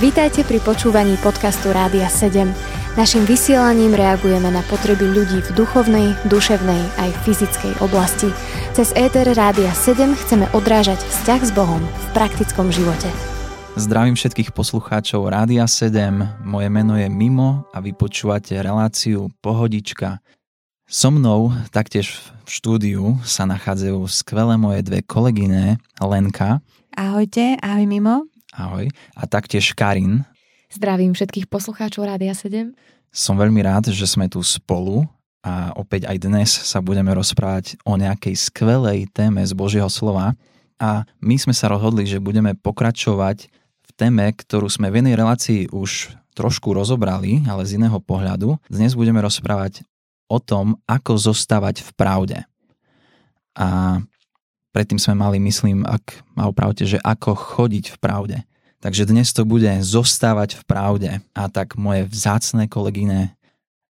Vítajte pri počúvaní podcastu Rádia 7. Naším vysielaním reagujeme na potreby ľudí v duchovnej, duševnej aj fyzickej oblasti. Cez ETR Rádia 7 chceme odrážať vzťah s Bohom v praktickom živote. Zdravím všetkých poslucháčov Rádia 7, moje meno je Mimo a vy počúvate reláciu Pohodička. So mnou taktiež v štúdiu sa nachádzajú skvelé moje dve kolegyne Lenka. Ahojte, ahoj Mimo. Ahoj. A taktiež Karin. Zdravím všetkých poslucháčov Rádia 7. Som veľmi rád, že sme tu spolu a opäť aj dnes sa budeme rozprávať o nejakej skvelej téme z Božieho slova. A my sme sa rozhodli, že budeme pokračovať v téme, ktorú sme v jednej relácii už trošku rozobrali, ale z iného pohľadu. Dnes budeme rozprávať o tom, ako zostávať v pravde. A Predtým sme mali, myslím, ak ma opravte, že ako chodiť v pravde. Takže dnes to bude zostávať v pravde. A tak moje vzácne kolegyne.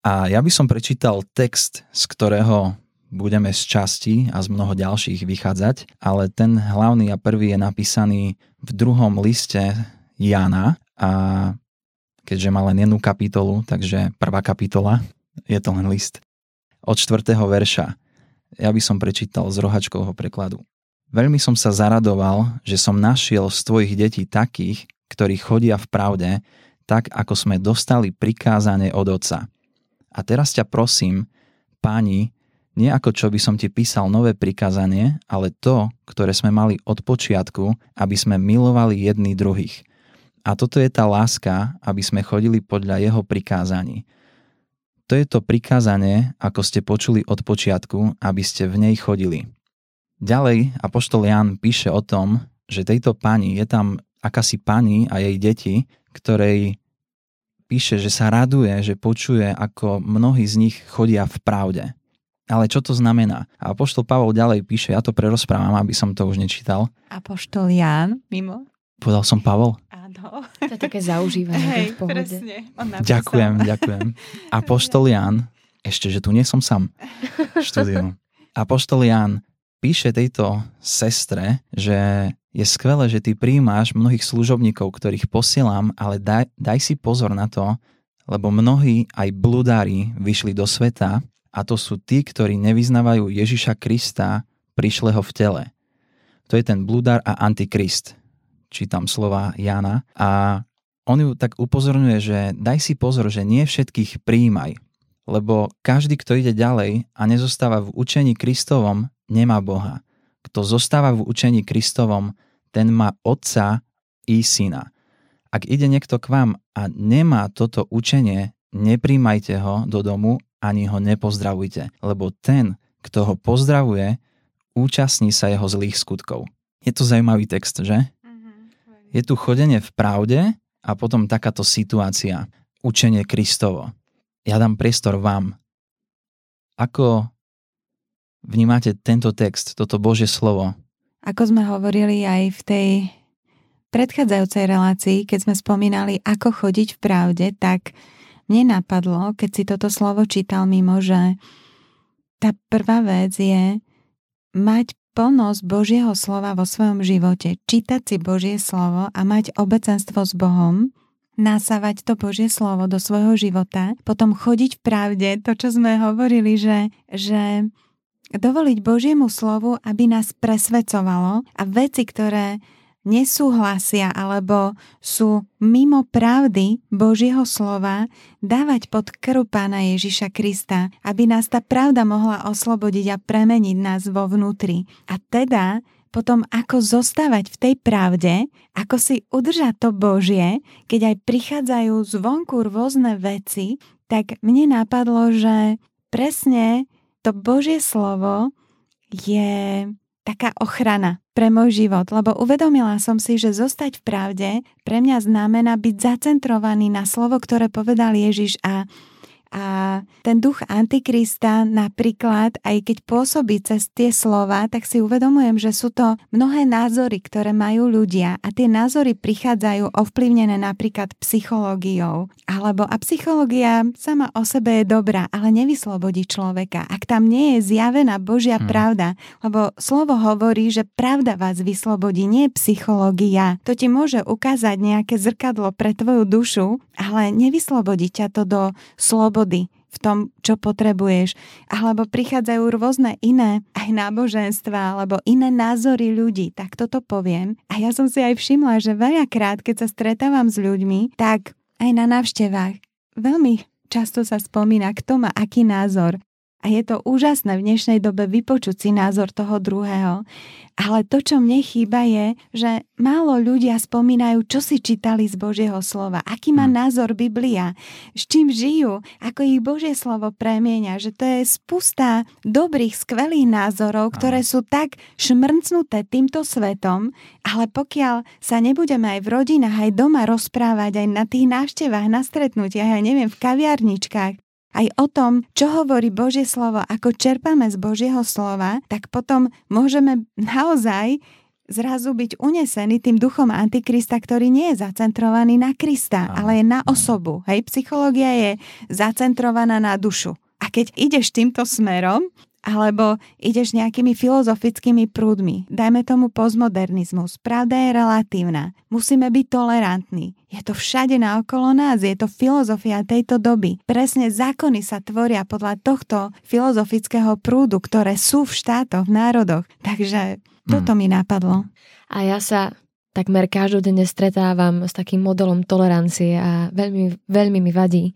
A ja by som prečítal text, z ktorého budeme z časti a z mnoho ďalších vychádzať, ale ten hlavný a prvý je napísaný v druhom liste Jana a keďže má len jednu kapitolu, takže prvá kapitola, je to len list. Od čtvrtého verša ja by som prečítal z rohačkovho prekladu. Veľmi som sa zaradoval, že som našiel z tvojich detí takých, ktorí chodia v pravde, tak ako sme dostali prikázanie od Otca. A teraz ťa prosím, páni, nie ako čo by som ti písal nové prikázanie, ale to, ktoré sme mali od počiatku, aby sme milovali jedný druhých. A toto je tá láska, aby sme chodili podľa jeho prikázaní. To je to prikázanie, ako ste počuli od počiatku, aby ste v nej chodili. Ďalej Apoštol Jan píše o tom, že tejto pani, je tam akási pani a jej deti, ktorej píše, že sa raduje, že počuje, ako mnohí z nich chodia v pravde. Ale čo to znamená? A Apoštol Pavol ďalej píše, ja to prerozprávam, aby som to už nečítal. Apoštol Jan, mimo. Povedal som Pavol? Áno. To je také zaužívané Hej, v pohode. presne. On napísal. Ďakujem, ďakujem. Apoštol Jan, ešte, že tu nie som sám v štúdiu. Apoštol Jan píše tejto sestre, že je skvelé, že ty príjmaš mnohých služobníkov, ktorých posielam, ale daj, daj si pozor na to, lebo mnohí aj bludári vyšli do sveta a to sú tí, ktorí nevyznávajú Ježiša Krista prišleho v tele. To je ten bludár a antikrist čítam slova Jana a on ju tak upozorňuje, že daj si pozor, že nie všetkých príjmaj, lebo každý, kto ide ďalej a nezostáva v učení Kristovom, nemá Boha. Kto zostáva v učení Kristovom, ten má Otca i Syna. Ak ide niekto k vám a nemá toto učenie, nepríjmajte ho do domu ani ho nepozdravujte, lebo ten, kto ho pozdravuje, účastní sa jeho zlých skutkov. Je to zaujímavý text, že? Je tu chodenie v pravde a potom takáto situácia, učenie Kristovo. Ja dám priestor vám. Ako vnímate tento text, toto Božie slovo? Ako sme hovorili aj v tej predchádzajúcej relácii, keď sme spomínali, ako chodiť v pravde, tak mne napadlo, keď si toto slovo čítal mimo, že tá prvá vec je mať plnosť Božieho slova vo svojom živote, čítať si Božie slovo a mať obecenstvo s Bohom, nasávať to Božie slovo do svojho života, potom chodiť v pravde, to, čo sme hovorili, že, že dovoliť Božiemu slovu, aby nás presvedcovalo a veci, ktoré nesúhlasia alebo sú mimo pravdy Božieho slova, dávať pod krv Pána Ježiša Krista, aby nás tá pravda mohla oslobodiť a premeniť nás vo vnútri. A teda potom ako zostávať v tej pravde, ako si udržať to Božie, keď aj prichádzajú zvonku rôzne veci, tak mne napadlo, že presne to Božie slovo je taká ochrana pre môj život, lebo uvedomila som si, že zostať v pravde pre mňa znamená byť zacentrovaný na slovo, ktoré povedal Ježiš a, A ten duch Antikrista napríklad, aj keď pôsobí cez tie slova, tak si uvedomujem, že sú to mnohé názory, ktoré majú ľudia a tie názory prichádzajú ovplyvnené napríklad psychológiou. Alebo a psychológia sama o sebe je dobrá, ale nevyslobodí človeka. Ak tam nie je zjavená Božia hmm. pravda, lebo slovo hovorí, že pravda vás vyslobodí, nie psychológia. To ti môže ukázať nejaké zrkadlo pre tvoju dušu, ale nevyslobodí ťa to do slobody slobody v tom, čo potrebuješ. Alebo prichádzajú rôzne iné aj náboženstva alebo iné názory ľudí. Tak toto poviem. A ja som si aj všimla, že veľakrát, keď sa stretávam s ľuďmi, tak aj na návštevách veľmi často sa spomína, kto má aký názor. A je to úžasné v dnešnej dobe vypočuť si názor toho druhého. Ale to, čo mne chýba, je, že málo ľudia spomínajú, čo si čítali z Božieho slova, aký má hm. názor Biblia, s čím žijú, ako ich Božie slovo premieňa, že to je spusta dobrých, skvelých názorov, ktoré sú tak šmrncnuté týmto svetom, ale pokiaľ sa nebudeme aj v rodinách, aj doma rozprávať, aj na tých návštevách, na stretnutiach, aj neviem, v kaviarničkách, aj o tom, čo hovorí Božie slovo, ako čerpame z Božieho slova, tak potom môžeme naozaj zrazu byť unesený tým duchom Antikrista, ktorý nie je zacentrovaný na Krista, ale je na osobu. Hej, psychológia je zacentrovaná na dušu. A keď ideš týmto smerom, alebo ideš nejakými filozofickými prúdmi. Dajme tomu postmodernizmus. Pravda je relatívna. Musíme byť tolerantní. Je to všade naokolo nás, je to filozofia tejto doby. Presne zákony sa tvoria podľa tohto filozofického prúdu, ktoré sú v štátoch, v národoch. Takže toto hmm. mi napadlo. A ja sa takmer každodenne stretávam s takým modelom tolerancie a veľmi, veľmi mi vadí.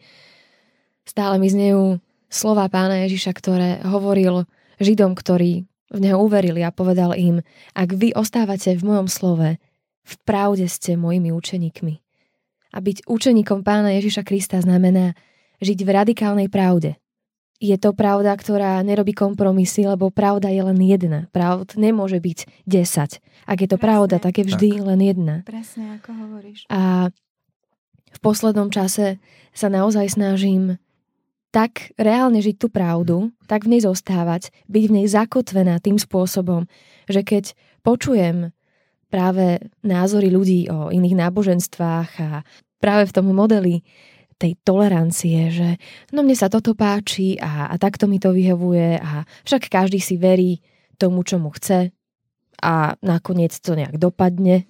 Stále mi znejú slova pána Ježiša, ktoré hovoril Židom, ktorí v neho uverili a povedal im, ak vy ostávate v mojom slove, v pravde ste mojimi učeníkmi. A byť učeníkom pána Ježiša Krista znamená žiť v radikálnej pravde. Je to pravda, ktorá nerobí kompromisy, lebo pravda je len jedna. Pravd nemôže byť 10. Ak je to Presne. pravda, tak je vždy tak. len jedna. Presne, ako hovoríš. A v poslednom čase sa naozaj snažím tak reálne žiť tú pravdu, tak v nej zostávať, byť v nej zakotvená tým spôsobom, že keď počujem práve názory ľudí o iných náboženstvách a práve v tom modeli tej tolerancie, že no mne sa toto páči a, a takto mi to vyhovuje a však každý si verí tomu, čo mu chce a nakoniec to nejak dopadne.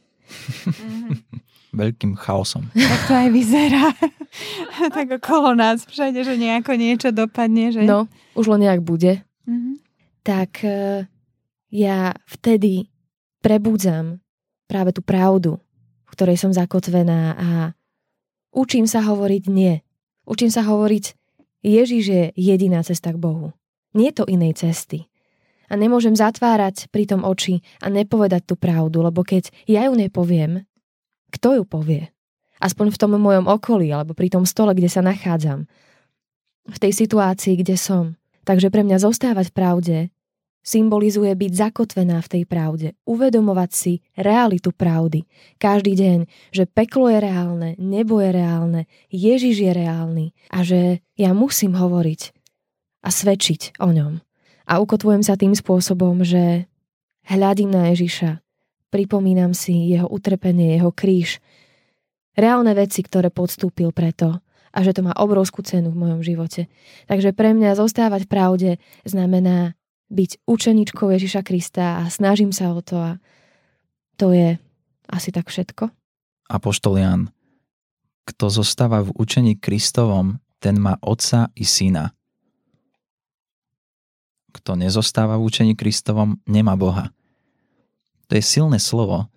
Veľkým chaosom. Tak to aj vyzerá. tak okolo nás všade, že nejako niečo dopadne. Že... No, už len nejak bude. Mm-hmm. Tak uh, ja vtedy prebúdzam práve tú pravdu, v ktorej som zakotvená a učím sa hovoriť nie. Učím sa hovoriť Ježiš je jediná cesta k Bohu. Nie je to inej cesty. A nemôžem zatvárať pri tom oči a nepovedať tú pravdu, lebo keď ja ju nepoviem, kto ju povie? Aspoň v tom mojom okolí alebo pri tom stole, kde sa nachádzam. V tej situácii, kde som. Takže pre mňa zostávať v pravde symbolizuje byť zakotvená v tej pravde, uvedomovať si realitu pravdy. Každý deň, že peklo je reálne, nebo je reálne, Ježiš je reálny a že ja musím hovoriť a svedčiť o ňom. A ukotvujem sa tým spôsobom, že hľadím na Ježiša, Pripomínam si jeho utrpenie, jeho kríž. Reálne veci, ktoré podstúpil preto a že to má obrovskú cenu v mojom živote. Takže pre mňa zostávať v pravde znamená byť učeničkou Ježiša Krista a snažím sa o to a to je asi tak všetko. Apoštol Jan, kto zostáva v učení Kristovom, ten má otca i syna. Kto nezostáva v učení Kristovom, nemá Boha. To je silné slovo,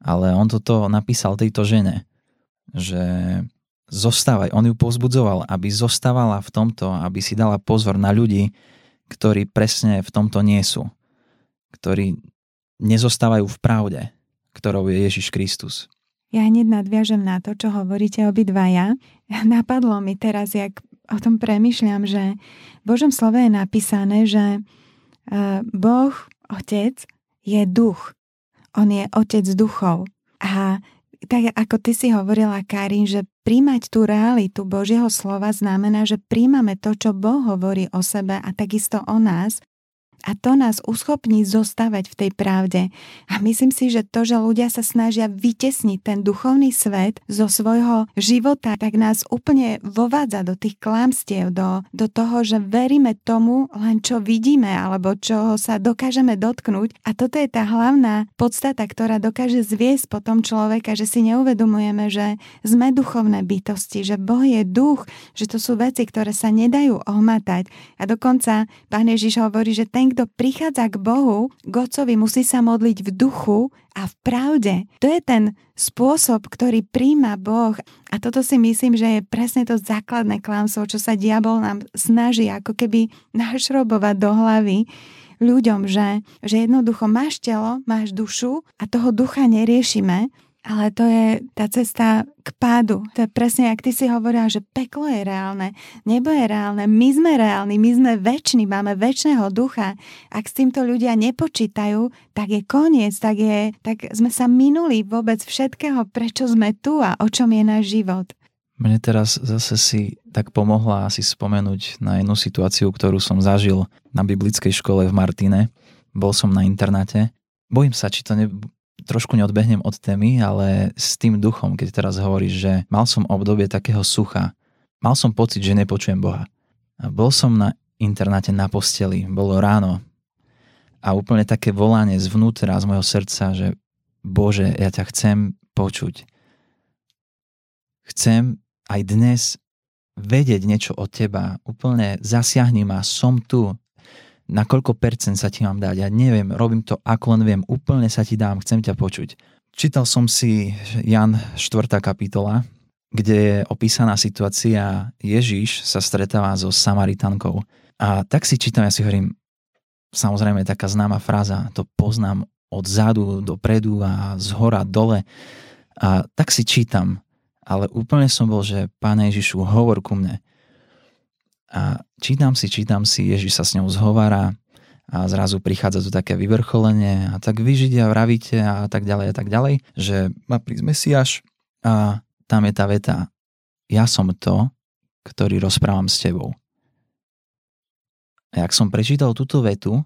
ale on toto napísal tejto žene, že zostávaj, on ju povzbudzoval, aby zostávala v tomto, aby si dala pozor na ľudí, ktorí presne v tomto nie sú, ktorí nezostávajú v pravde, ktorou je Ježiš Kristus. Ja hneď nadviažem na to, čo hovoríte obidvaja. Napadlo mi teraz, jak o tom premyšľam, že v Božom slove je napísané, že eh, Boh, Otec, je duch. On je otec duchov. A tak ako ty si hovorila, Karin, že príjmať tú realitu Božieho slova znamená, že príjmame to, čo Boh hovorí o sebe a takisto o nás a to nás uschopní zostávať v tej pravde. A myslím si, že to, že ľudia sa snažia vytesniť ten duchovný svet zo svojho života, tak nás úplne vovádza do tých klamstiev, do, do toho, že veríme tomu len čo vidíme alebo čo sa dokážeme dotknúť. A toto je tá hlavná podstata, ktorá dokáže zviesť potom človeka, že si neuvedomujeme, že sme duchovné bytosti, že Boh je duch, že to sú veci, ktoré sa nedajú ohmatať. A dokonca Pán Ježiš hovorí, že ten, kto prichádza k Bohu, k Otcovi, musí sa modliť v duchu a v pravde. To je ten spôsob, ktorý príjma Boh. A toto si myslím, že je presne to základné klamstvo, čo sa diabol nám snaží ako keby našrobovať do hlavy ľuďom, že, že jednoducho máš telo, máš dušu a toho ducha neriešime ale to je tá cesta k pádu. To je presne, ak ty si hovorila, že peklo je reálne, nebo je reálne, my sme reálni, my sme väčší, máme väčšného ducha. Ak s týmto ľudia nepočítajú, tak je koniec, tak, je, tak sme sa minuli vôbec všetkého, prečo sme tu a o čom je náš život. Mne teraz zase si tak pomohla asi spomenúť na jednu situáciu, ktorú som zažil na biblickej škole v Martine. Bol som na internáte. Bojím sa, či to ne, trošku neodbehnem od témy, ale s tým duchom, keď teraz hovoríš, že mal som obdobie takého sucha, mal som pocit, že nepočujem Boha. Bol som na internáte na posteli, bolo ráno a úplne také volanie zvnútra z mojho srdca, že Bože, ja ťa chcem počuť. Chcem aj dnes vedieť niečo od teba. Úplne zasiahni ma, som tu, na koľko percent sa ti mám dať. Ja neviem, robím to ako len viem, úplne sa ti dám, chcem ťa počuť. Čítal som si Jan 4. kapitola, kde je opísaná situácia, Ježíš sa stretáva so Samaritankou. A tak si čítam, ja si hovorím, samozrejme taká známa fráza, to poznám od zadu dopredu a z hora dole. A tak si čítam, ale úplne som bol, že Páne Ježišu, hovor ku mne. A čítam si, čítam si, Ježiš sa s ňou zhovára a zrazu prichádza tu také vyvrcholenie a tak vyžidia, vravíte a tak ďalej a tak ďalej, že má prísť Mesiáš a tam je tá veta ja som to, ktorý rozprávam s tebou. A ak som prečítal túto vetu,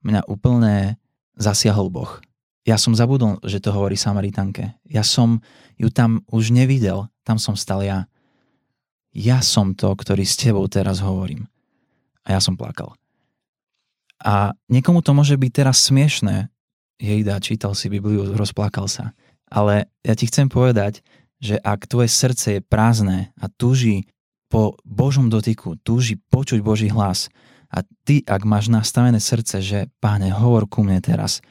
mňa úplne zasiahol Boh. Ja som zabudol, že to hovorí Samaritanke. Ja som ju tam už nevidel, tam som stal ja ja som to, ktorý s tebou teraz hovorím. A ja som plakal. A niekomu to môže byť teraz smiešné. Jejda, čítal si Bibliu, rozplakal sa. Ale ja ti chcem povedať, že ak tvoje srdce je prázdne a túži po Božom dotyku, túži počuť Boží hlas a ty, ak máš nastavené srdce, že páne, hovor ku mne teraz,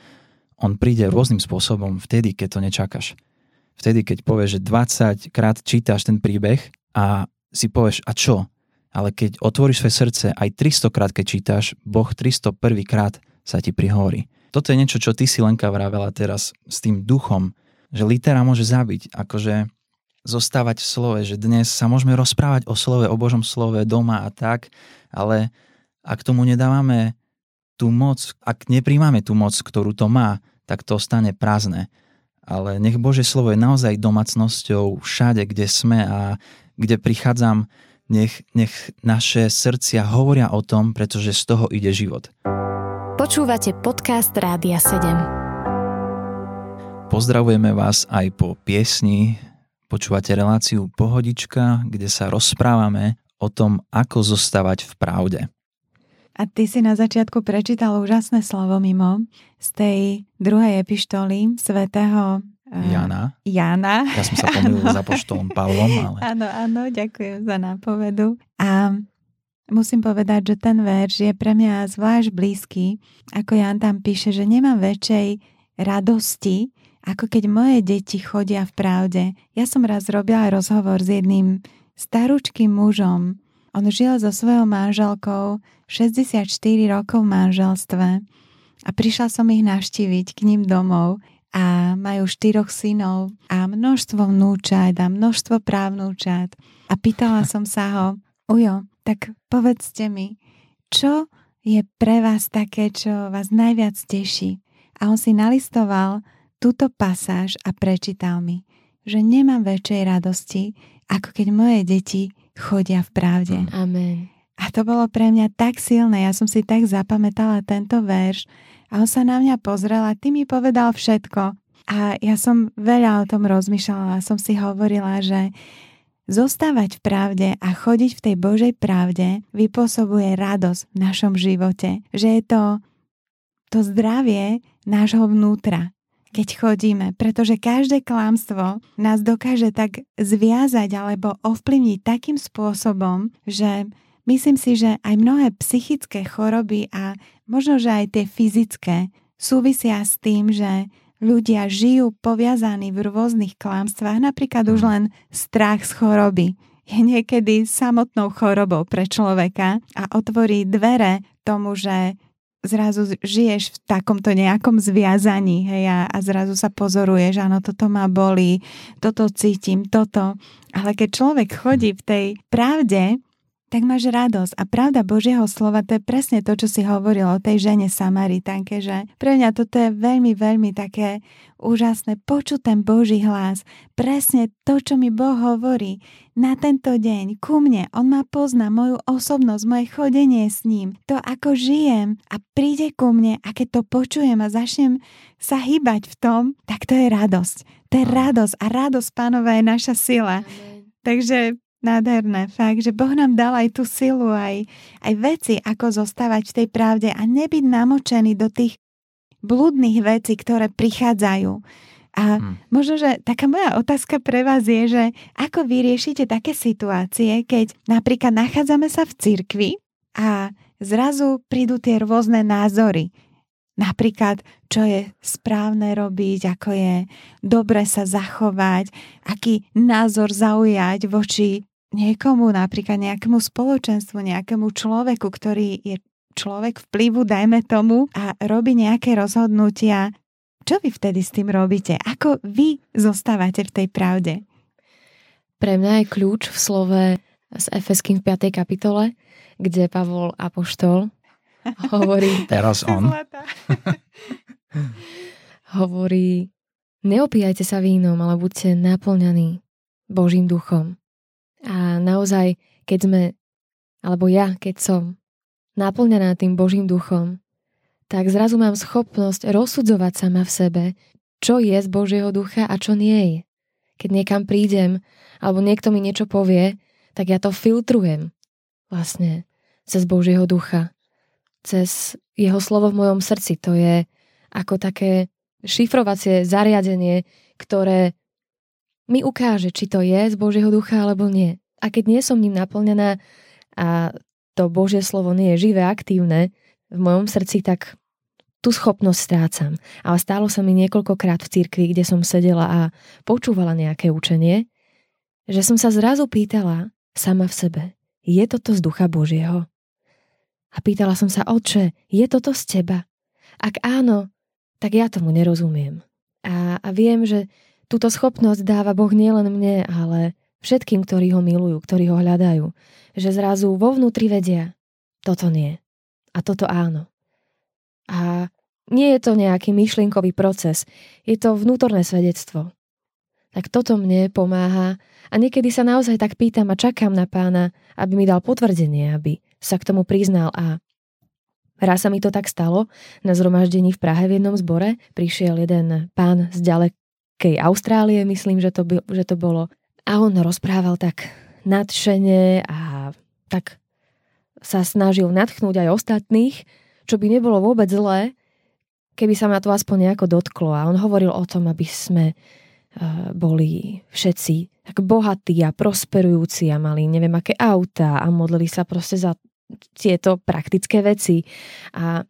on príde rôznym spôsobom vtedy, keď to nečakáš. Vtedy, keď povieš, že 20 krát čítaš ten príbeh a si povieš, a čo? Ale keď otvoríš svoje srdce, aj 300 krát, keď čítaš, Boh 301 krát sa ti prihovorí. Toto je niečo, čo ty si Lenka vravela teraz s tým duchom, že litera môže zabiť, akože zostávať v slove, že dnes sa môžeme rozprávať o slove, o Božom slove doma a tak, ale ak tomu nedávame tú moc, ak nepríjmame tú moc, ktorú to má, tak to stane prázdne. Ale nech Bože slovo je naozaj domácnosťou všade, kde sme a kde prichádzam, nech, nech naše srdcia hovoria o tom, pretože z toho ide život. Počúvate podcast Rádia 7. Pozdravujeme vás aj po piesni. Počúvate reláciu Pohodička, kde sa rozprávame o tom, ako zostávať v pravde. A ty si na začiatku prečítal úžasné slovo mimo z tej druhej epištoly svätého Jana. Jana. Ja som sa pomýlil za poštolom Pavlom. Ale... Áno, áno, ďakujem za nápovedu. A musím povedať, že ten verš je pre mňa zvlášť blízky, ako Jan tam píše, že nemám väčšej radosti, ako keď moje deti chodia v pravde. Ja som raz robila rozhovor s jedným staručkým mužom. On žil so svojou manželkou 64 rokov v manželstve a prišla som ich navštíviť k ním domov a majú štyroch synov a množstvo vnúčat a množstvo právnúčat. A pýtala som sa ho, Ujo, tak povedzte mi, čo je pre vás také, čo vás najviac teší? A on si nalistoval túto pasáž a prečítal mi. že nemám väčšej radosti, ako keď moje deti chodia v pravde. Amen. A to bolo pre mňa tak silné, ja som si tak zapamätala tento verš a on sa na mňa pozrel a ty mi povedal všetko. A ja som veľa o tom rozmýšľala som si hovorila, že zostávať v pravde a chodiť v tej Božej pravde vypôsobuje radosť v našom živote. Že je to to zdravie nášho vnútra, keď chodíme, pretože každé klamstvo nás dokáže tak zviazať alebo ovplyvniť takým spôsobom, že myslím si, že aj mnohé psychické choroby a možno, že aj tie fyzické súvisia s tým, že ľudia žijú poviazaní v rôznych klamstvách, napríklad už len strach z choroby je niekedy samotnou chorobou pre človeka a otvorí dvere tomu, že zrazu žiješ v takomto nejakom zviazaní hej, a, a zrazu sa pozoruješ, áno, toto ma bolí, toto cítim, toto. Ale keď človek chodí v tej pravde, tak máš radosť. A pravda Božieho slova, to je presne to, čo si hovoril o tej žene Samaritanke, že pre mňa toto je veľmi, veľmi také úžasné počuť ten Boží hlas. Presne to, čo mi Boh hovorí na tento deň ku mne. On ma pozná, moju osobnosť, moje chodenie s ním, to, ako žijem a príde ku mne a keď to počujem a začnem sa hýbať v tom, tak to je radosť. To je radosť a radosť pánova je naša sila. Amen. Takže Nádherné, fakt, že Boh nám dal aj tú silu, aj, aj veci, ako zostávať v tej pravde a nebyť namočený do tých blúdnych vecí, ktoré prichádzajú. A hmm. možno, že taká moja otázka pre vás je, že ako vy riešite také situácie, keď napríklad nachádzame sa v cirkvi a zrazu prídu tie rôzne názory. Napríklad, čo je správne robiť, ako je dobre sa zachovať, aký názor zaujať voči niekomu, napríklad nejakému spoločenstvu, nejakému človeku, ktorý je človek vplyvu, dajme tomu, a robí nejaké rozhodnutia, čo vy vtedy s tým robíte? Ako vy zostávate v tej pravde? Pre mňa je kľúč v slove z Efeským v 5. kapitole, kde Pavol Apoštol hovorí... Teraz on. hovorí, neopíjajte sa vínom, ale buďte naplňaní Božím duchom. A naozaj, keď sme, alebo ja, keď som naplňaná tým Božím duchom, tak zrazu mám schopnosť rozsudzovať sama v sebe, čo je z Božieho ducha a čo nie je. Keď niekam prídem, alebo niekto mi niečo povie, tak ja to filtrujem vlastne cez Božieho ducha, cez jeho slovo v mojom srdci. To je ako také šifrovacie zariadenie, ktoré mi ukáže, či to je z Božieho ducha alebo nie. A keď nie som ním naplnená a to Božie slovo nie je živé, aktívne v mojom srdci, tak tú schopnosť strácam. Ale stálo sa mi niekoľkokrát v cirkvi, kde som sedela a počúvala nejaké učenie, že som sa zrazu pýtala sama v sebe, je toto z ducha Božieho? A pýtala som sa, oče, je toto z teba? Ak áno, tak ja tomu nerozumiem. A, a viem, že Túto schopnosť dáva Boh nielen mne, ale všetkým, ktorí ho milujú, ktorí ho hľadajú. Že zrazu vo vnútri vedia, toto nie. A toto áno. A nie je to nejaký myšlienkový proces, je to vnútorné svedectvo. Tak toto mne pomáha a niekedy sa naozaj tak pýtam a čakám na pána, aby mi dal potvrdenie, aby sa k tomu priznal a Raz sa mi to tak stalo, na zhromaždení v Prahe v jednom zbore prišiel jeden pán z ďalek, nejakej Austrálie, myslím, že to, by, že to bolo. A on rozprával tak nadšene a tak sa snažil natchnúť aj ostatných, čo by nebolo vôbec zlé, keby sa ma to aspoň nejako dotklo. A on hovoril o tom, aby sme uh, boli všetci tak bohatí a prosperujúci a mali neviem aké auta a modlili sa proste za tieto praktické veci. A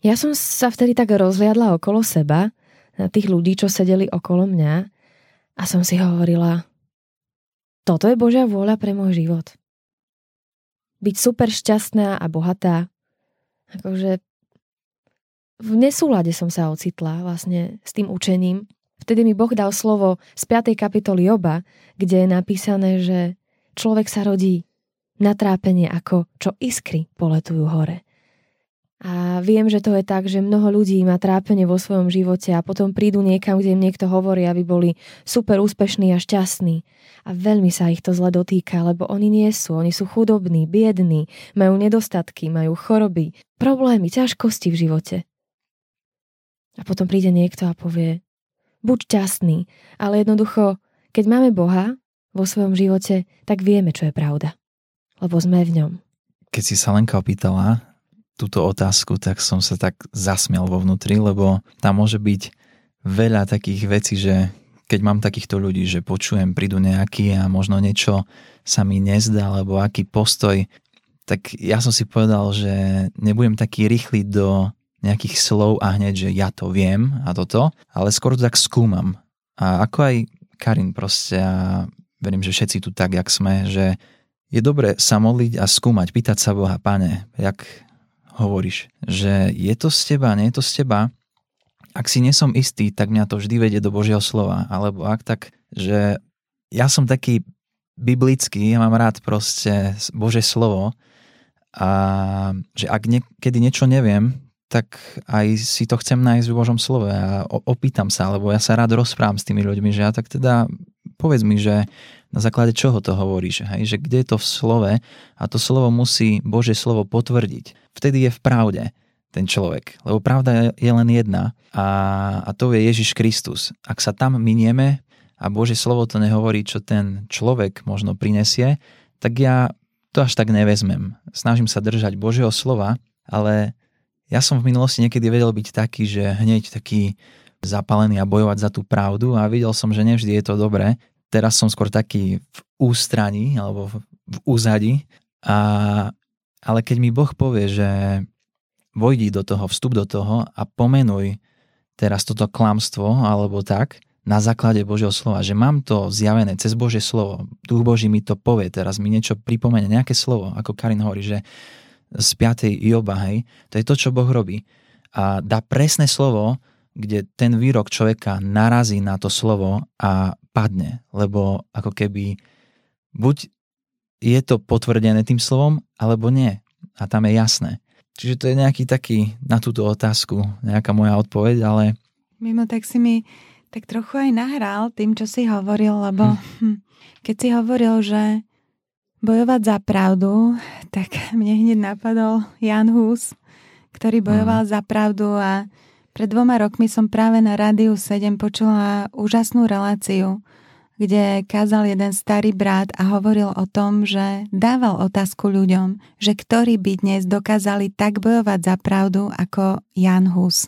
ja som sa vtedy tak rozliadla okolo seba na tých ľudí, čo sedeli okolo mňa a som si hovorila, toto je Božia vôľa pre môj život. Byť super šťastná a bohatá. Akože v nesúlade som sa ocitla vlastne s tým učením. Vtedy mi Boh dal slovo z 5. kapitoly Joba, kde je napísané, že človek sa rodí na trápenie ako čo iskry poletujú hore. A viem, že to je tak, že mnoho ľudí má trápenie vo svojom živote a potom prídu niekam, kde im niekto hovorí, aby boli super úspešní a šťastní. A veľmi sa ich to zle dotýka, lebo oni nie sú. Oni sú chudobní, biední, majú nedostatky, majú choroby, problémy, ťažkosti v živote. A potom príde niekto a povie, buď šťastný, ale jednoducho, keď máme Boha vo svojom živote, tak vieme, čo je pravda. Lebo sme v ňom. Keď si sa Lenka opýtala, túto otázku, tak som sa tak zasmiel vo vnútri, lebo tam môže byť veľa takých vecí, že keď mám takýchto ľudí, že počujem, prídu nejaký a možno niečo sa mi nezdá, alebo aký postoj, tak ja som si povedal, že nebudem taký rýchly do nejakých slov a hneď, že ja to viem a toto, ale skôr to tak skúmam. A ako aj Karin proste a verím, že všetci tu tak, jak sme, že je dobre sa modliť a skúmať, pýtať sa Boha, pane, jak, hovoríš, že je to z teba, nie je to z teba. Ak si nesom istý, tak mňa to vždy vedie do Božieho slova. Alebo ak tak, že ja som taký biblický, ja mám rád proste Božie slovo a že ak niekedy niečo neviem, tak aj si to chcem nájsť v Božom slove a opýtam sa, lebo ja sa rád rozprávam s tými ľuďmi, že ja tak teda povedz mi, že na základe čoho to hovoríš, hej? že kde je to v slove a to slovo musí Božie slovo potvrdiť vtedy je v pravde ten človek. Lebo pravda je len jedna a, a to je Ježiš Kristus. Ak sa tam minieme a Božie slovo to nehovorí, čo ten človek možno prinesie, tak ja to až tak nevezmem. Snažím sa držať Božieho slova, ale ja som v minulosti niekedy vedel byť taký, že hneď taký zapalený a bojovať za tú pravdu a videl som, že nevždy je to dobré. Teraz som skôr taký v ústraní alebo v úzadi a ale keď mi Boh povie, že vojdi do toho, vstup do toho a pomenuj teraz toto klamstvo alebo tak, na základe Božieho slova, že mám to zjavené cez Božie slovo, Duch Boží mi to povie, teraz mi niečo pripomene, nejaké slovo, ako Karin hovorí, že z 5. Joba, hej, to je to, čo Boh robí. A dá presné slovo, kde ten výrok človeka narazí na to slovo a padne, lebo ako keby buď je to potvrdené tým slovom, alebo nie. A tam je jasné. Čiže to je nejaký taký na túto otázku, nejaká moja odpoveď, ale... Mimo, tak si mi tak trochu aj nahral tým, čo si hovoril, lebo hm. keď si hovoril, že bojovať za pravdu, tak mne hneď napadol Jan Hus, ktorý bojoval hm. za pravdu a pred dvoma rokmi som práve na Rádiu 7 počula úžasnú reláciu, kde kázal jeden starý brat a hovoril o tom, že dával otázku ľuďom, že ktorí by dnes dokázali tak bojovať za pravdu ako Jan Hus.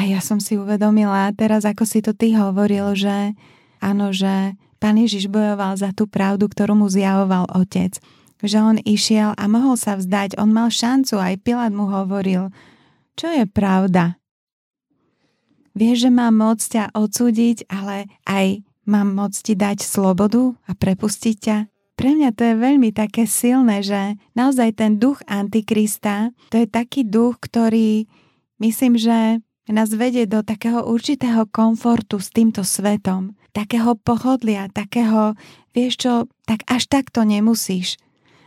A ja som si uvedomila teraz, ako si to ty hovoril, že áno, že pán Ježiš bojoval za tú pravdu, ktorú mu zjavoval otec. Že on išiel a mohol sa vzdať, on mal šancu, aj Pilát mu hovoril, čo je pravda. Vieš, že mám moc ťa odsúdiť, ale aj Mám môcť ti dať slobodu a prepustiť ťa? Pre mňa to je veľmi také silné, že naozaj ten duch Antikrista, to je taký duch, ktorý myslím, že nás vedie do takého určitého komfortu s týmto svetom, takého pohodlia, takého, vieš čo, tak až takto nemusíš.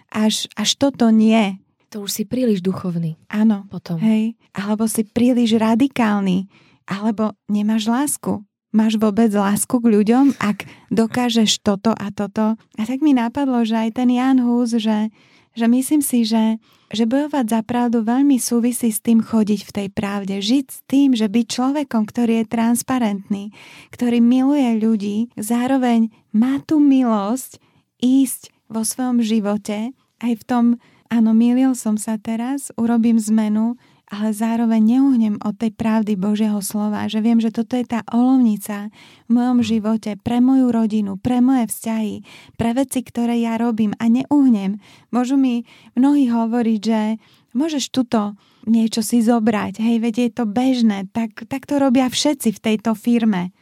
Až, až toto nie. To už si príliš duchovný. Áno. Potom. Hej. Alebo si príliš radikálny. Alebo nemáš lásku. Máš vôbec lásku k ľuďom, ak dokážeš toto a toto? A tak mi napadlo, že aj ten Jan Hus, že, že myslím si, že, že bojovať za pravdu veľmi súvisí s tým chodiť v tej pravde. Žiť s tým, že byť človekom, ktorý je transparentný, ktorý miluje ľudí, zároveň má tú milosť ísť vo svojom živote aj v tom, áno, milil som sa teraz, urobím zmenu, ale zároveň neuhnem od tej pravdy Božieho slova, že viem, že toto je tá olovnica v mojom živote pre moju rodinu, pre moje vzťahy, pre veci, ktoré ja robím a neuhnem. Môžu mi mnohí hovoriť, že môžeš tuto niečo si zobrať, hej, veď je to bežné, tak, tak to robia všetci v tejto firme.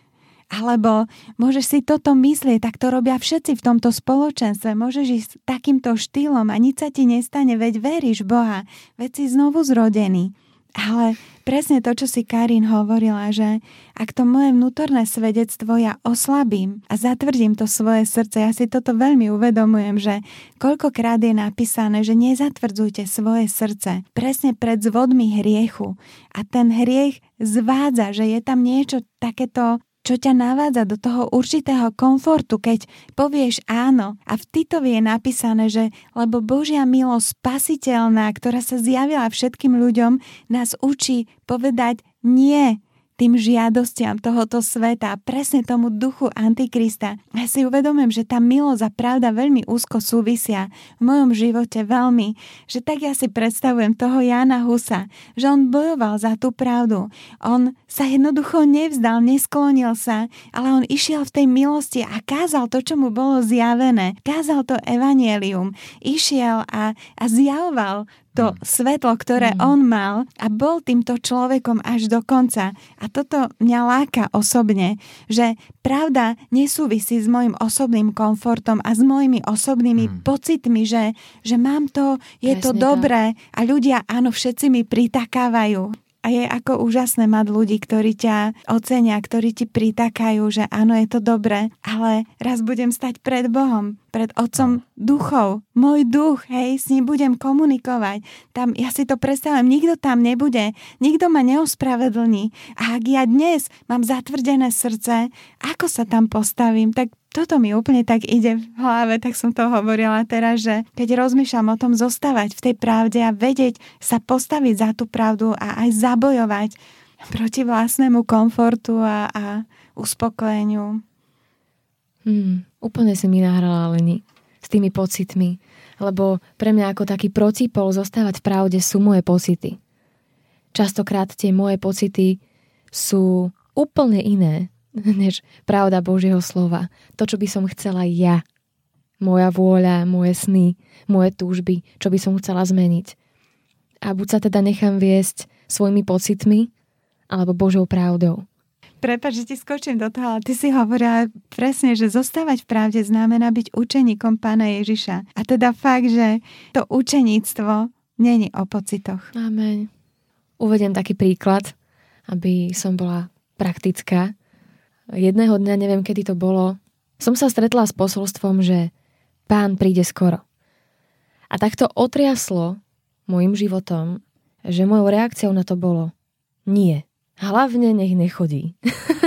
Alebo môžeš si toto myslieť, tak to robia všetci v tomto spoločenstve. Môžeš ísť takýmto štýlom a nič sa ti nestane, veď veríš Boha, veď si znovu zrodený. Ale presne to, čo si Karin hovorila, že ak to moje vnútorné svedectvo ja oslabím a zatvrdím to svoje srdce, ja si toto veľmi uvedomujem, že koľkokrát je napísané, že nezatvrdzujte svoje srdce presne pred zvodmi hriechu. A ten hriech zvádza, že je tam niečo takéto čo ťa navádza do toho určitého komfortu, keď povieš áno. A v Titovi je napísané, že lebo Božia milosť spasiteľná, ktorá sa zjavila všetkým ľuďom, nás učí povedať nie tým žiadostiam tohoto sveta presne tomu duchu Antikrista. Ja si uvedomujem, že tá milosť a pravda veľmi úzko súvisia v mojom živote veľmi, že tak ja si predstavujem toho Jana Husa, že on bojoval za tú pravdu. On sa jednoducho nevzdal, nesklonil sa, ale on išiel v tej milosti a kázal to, čo mu bolo zjavené. Kázal to evanielium. Išiel a, a zjavoval to mm. svetlo, ktoré mm. on mal a bol týmto človekom až do konca. A toto mňa láka osobne, že pravda nesúvisí s môjim osobným komfortom a s mojimi osobnými mm. pocitmi, že, že mám to, je Presne to dobré a ľudia, áno, všetci mi pritakávajú. A je ako úžasné mať ľudí, ktorí ťa ocenia, ktorí ti pritakajú, že áno, je to dobré, ale raz budem stať pred Bohom, pred Otcom duchov. Môj duch, hej, s ním budem komunikovať. Tam, ja si to predstavujem, nikto tam nebude, nikto ma neospravedlní. A ak ja dnes mám zatvrdené srdce, ako sa tam postavím, tak toto mi úplne tak ide v hlave, tak som to hovorila teraz, že keď rozmýšľam o tom zostávať v tej pravde a vedieť sa postaviť za tú pravdu a aj zabojovať proti vlastnému komfortu a, a uspokojeniu. Hmm, úplne si mi nahrala Leni s tými pocitmi, lebo pre mňa ako taký protipol zostávať v pravde sú moje pocity. Častokrát tie moje pocity sú úplne iné než pravda Božieho slova. To, čo by som chcela ja. Moja vôľa, moje sny, moje túžby, čo by som chcela zmeniť. A buď sa teda nechám viesť svojimi pocitmi, alebo Božou pravdou. Prepač, že ti skočím do toho, ale ty si hovorila presne, že zostávať v pravde znamená byť učeníkom pána Ježiša. A teda fakt, že to učeníctvo není o pocitoch. Amen. Uvediem taký príklad, aby som bola praktická jedného dňa, neviem kedy to bolo, som sa stretla s posolstvom, že pán príde skoro. A takto otriaslo môjim životom, že mojou reakciou na to bolo nie. Hlavne nech nechodí.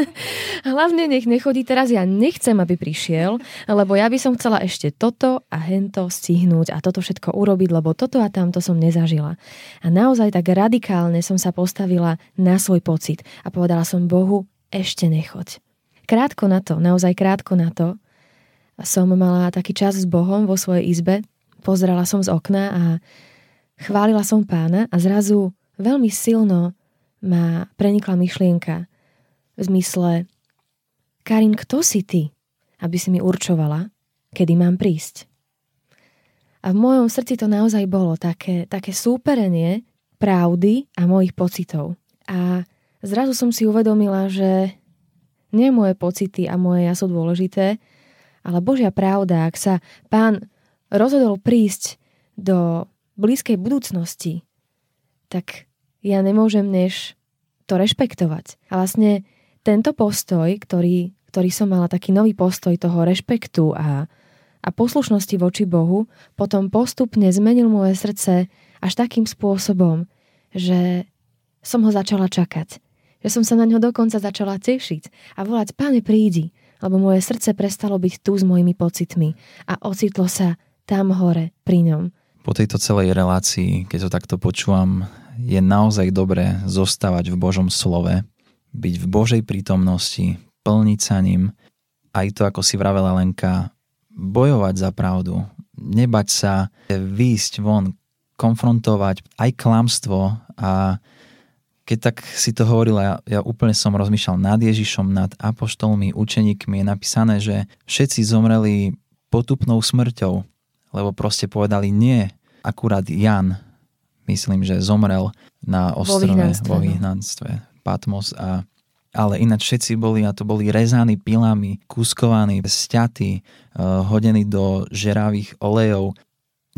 Hlavne nech nechodí. Teraz ja nechcem, aby prišiel, lebo ja by som chcela ešte toto a hento stihnúť a toto všetko urobiť, lebo toto a tamto som nezažila. A naozaj tak radikálne som sa postavila na svoj pocit a povedala som Bohu, ešte nechoď krátko na to, naozaj krátko na to, som mala taký čas s Bohom vo svojej izbe, pozerala som z okna a chválila som pána a zrazu veľmi silno ma prenikla myšlienka v zmysle Karin, kto si ty, aby si mi určovala, kedy mám prísť? A v mojom srdci to naozaj bolo také, také súperenie pravdy a mojich pocitov. A zrazu som si uvedomila, že nie moje pocity a moje ja sú dôležité, ale Božia pravda, ak sa pán rozhodol prísť do blízkej budúcnosti, tak ja nemôžem než to rešpektovať. A vlastne tento postoj, ktorý, ktorý som mala, taký nový postoj toho rešpektu a, a poslušnosti voči Bohu, potom postupne zmenil moje srdce až takým spôsobom, že som ho začala čakať že som sa na ňo dokonca začala tešiť a volať, páne prídi, lebo moje srdce prestalo byť tu s mojimi pocitmi a ocitlo sa tam hore pri ňom. Po tejto celej relácii, keď to takto počúvam, je naozaj dobré zostávať v Božom slove, byť v Božej prítomnosti, plniť sa ním, aj to, ako si vravela Lenka, bojovať za pravdu, nebať sa, výjsť von, konfrontovať aj klamstvo a keď tak si to hovorila, ja, ja úplne som rozmýšľal nad Ježišom, nad apoštolmi, učeníkmi. Je napísané, že všetci zomreli potupnou smrťou, lebo proste povedali nie. Akurát Jan, myslím, že zomrel na ostrove vo no. vyhnanstve Patmos a ale ináč všetci boli, a to boli rezaní pilami, kuskovaní, stiatí, uh, hodení do žeravých olejov.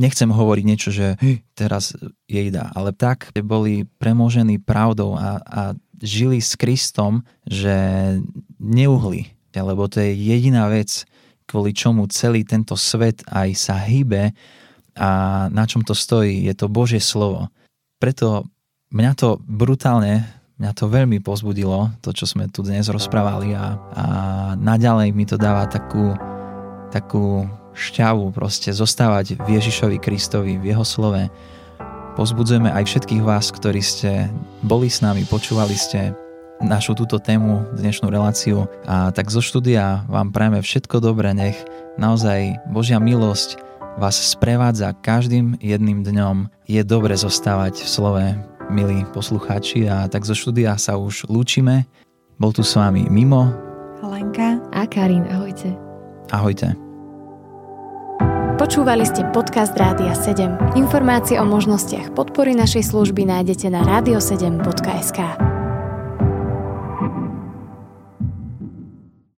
nechcem hovoriť niečo, že teraz jejda, ale tak boli premožení pravdou a, a žili s Kristom, že neuhli, lebo to je jediná vec, kvôli čomu celý tento svet aj sa hýbe a na čom to stojí, je to Božie slovo. Preto mňa to brutálne, mňa to veľmi pozbudilo, to, čo sme tu dnes rozprávali a, a naďalej mi to dáva takú, takú šťavu proste zostávať v Ježišovi Kristovi, v Jeho slove. Pozbudzujeme aj všetkých vás, ktorí ste boli s nami, počúvali ste našu túto tému, dnešnú reláciu. A tak zo štúdia vám prajeme všetko dobré, nech naozaj Božia milosť vás sprevádza každým jedným dňom. Je dobre zostávať v slove, milí poslucháči, a tak zo štúdia sa už lúčime. Bol tu s vami Mimo, Lenka a Karin. Ahojte. Ahojte. Počúvali ste podcast Rádia 7. Informácie o možnostiach podpory našej služby nájdete na radio7.sk.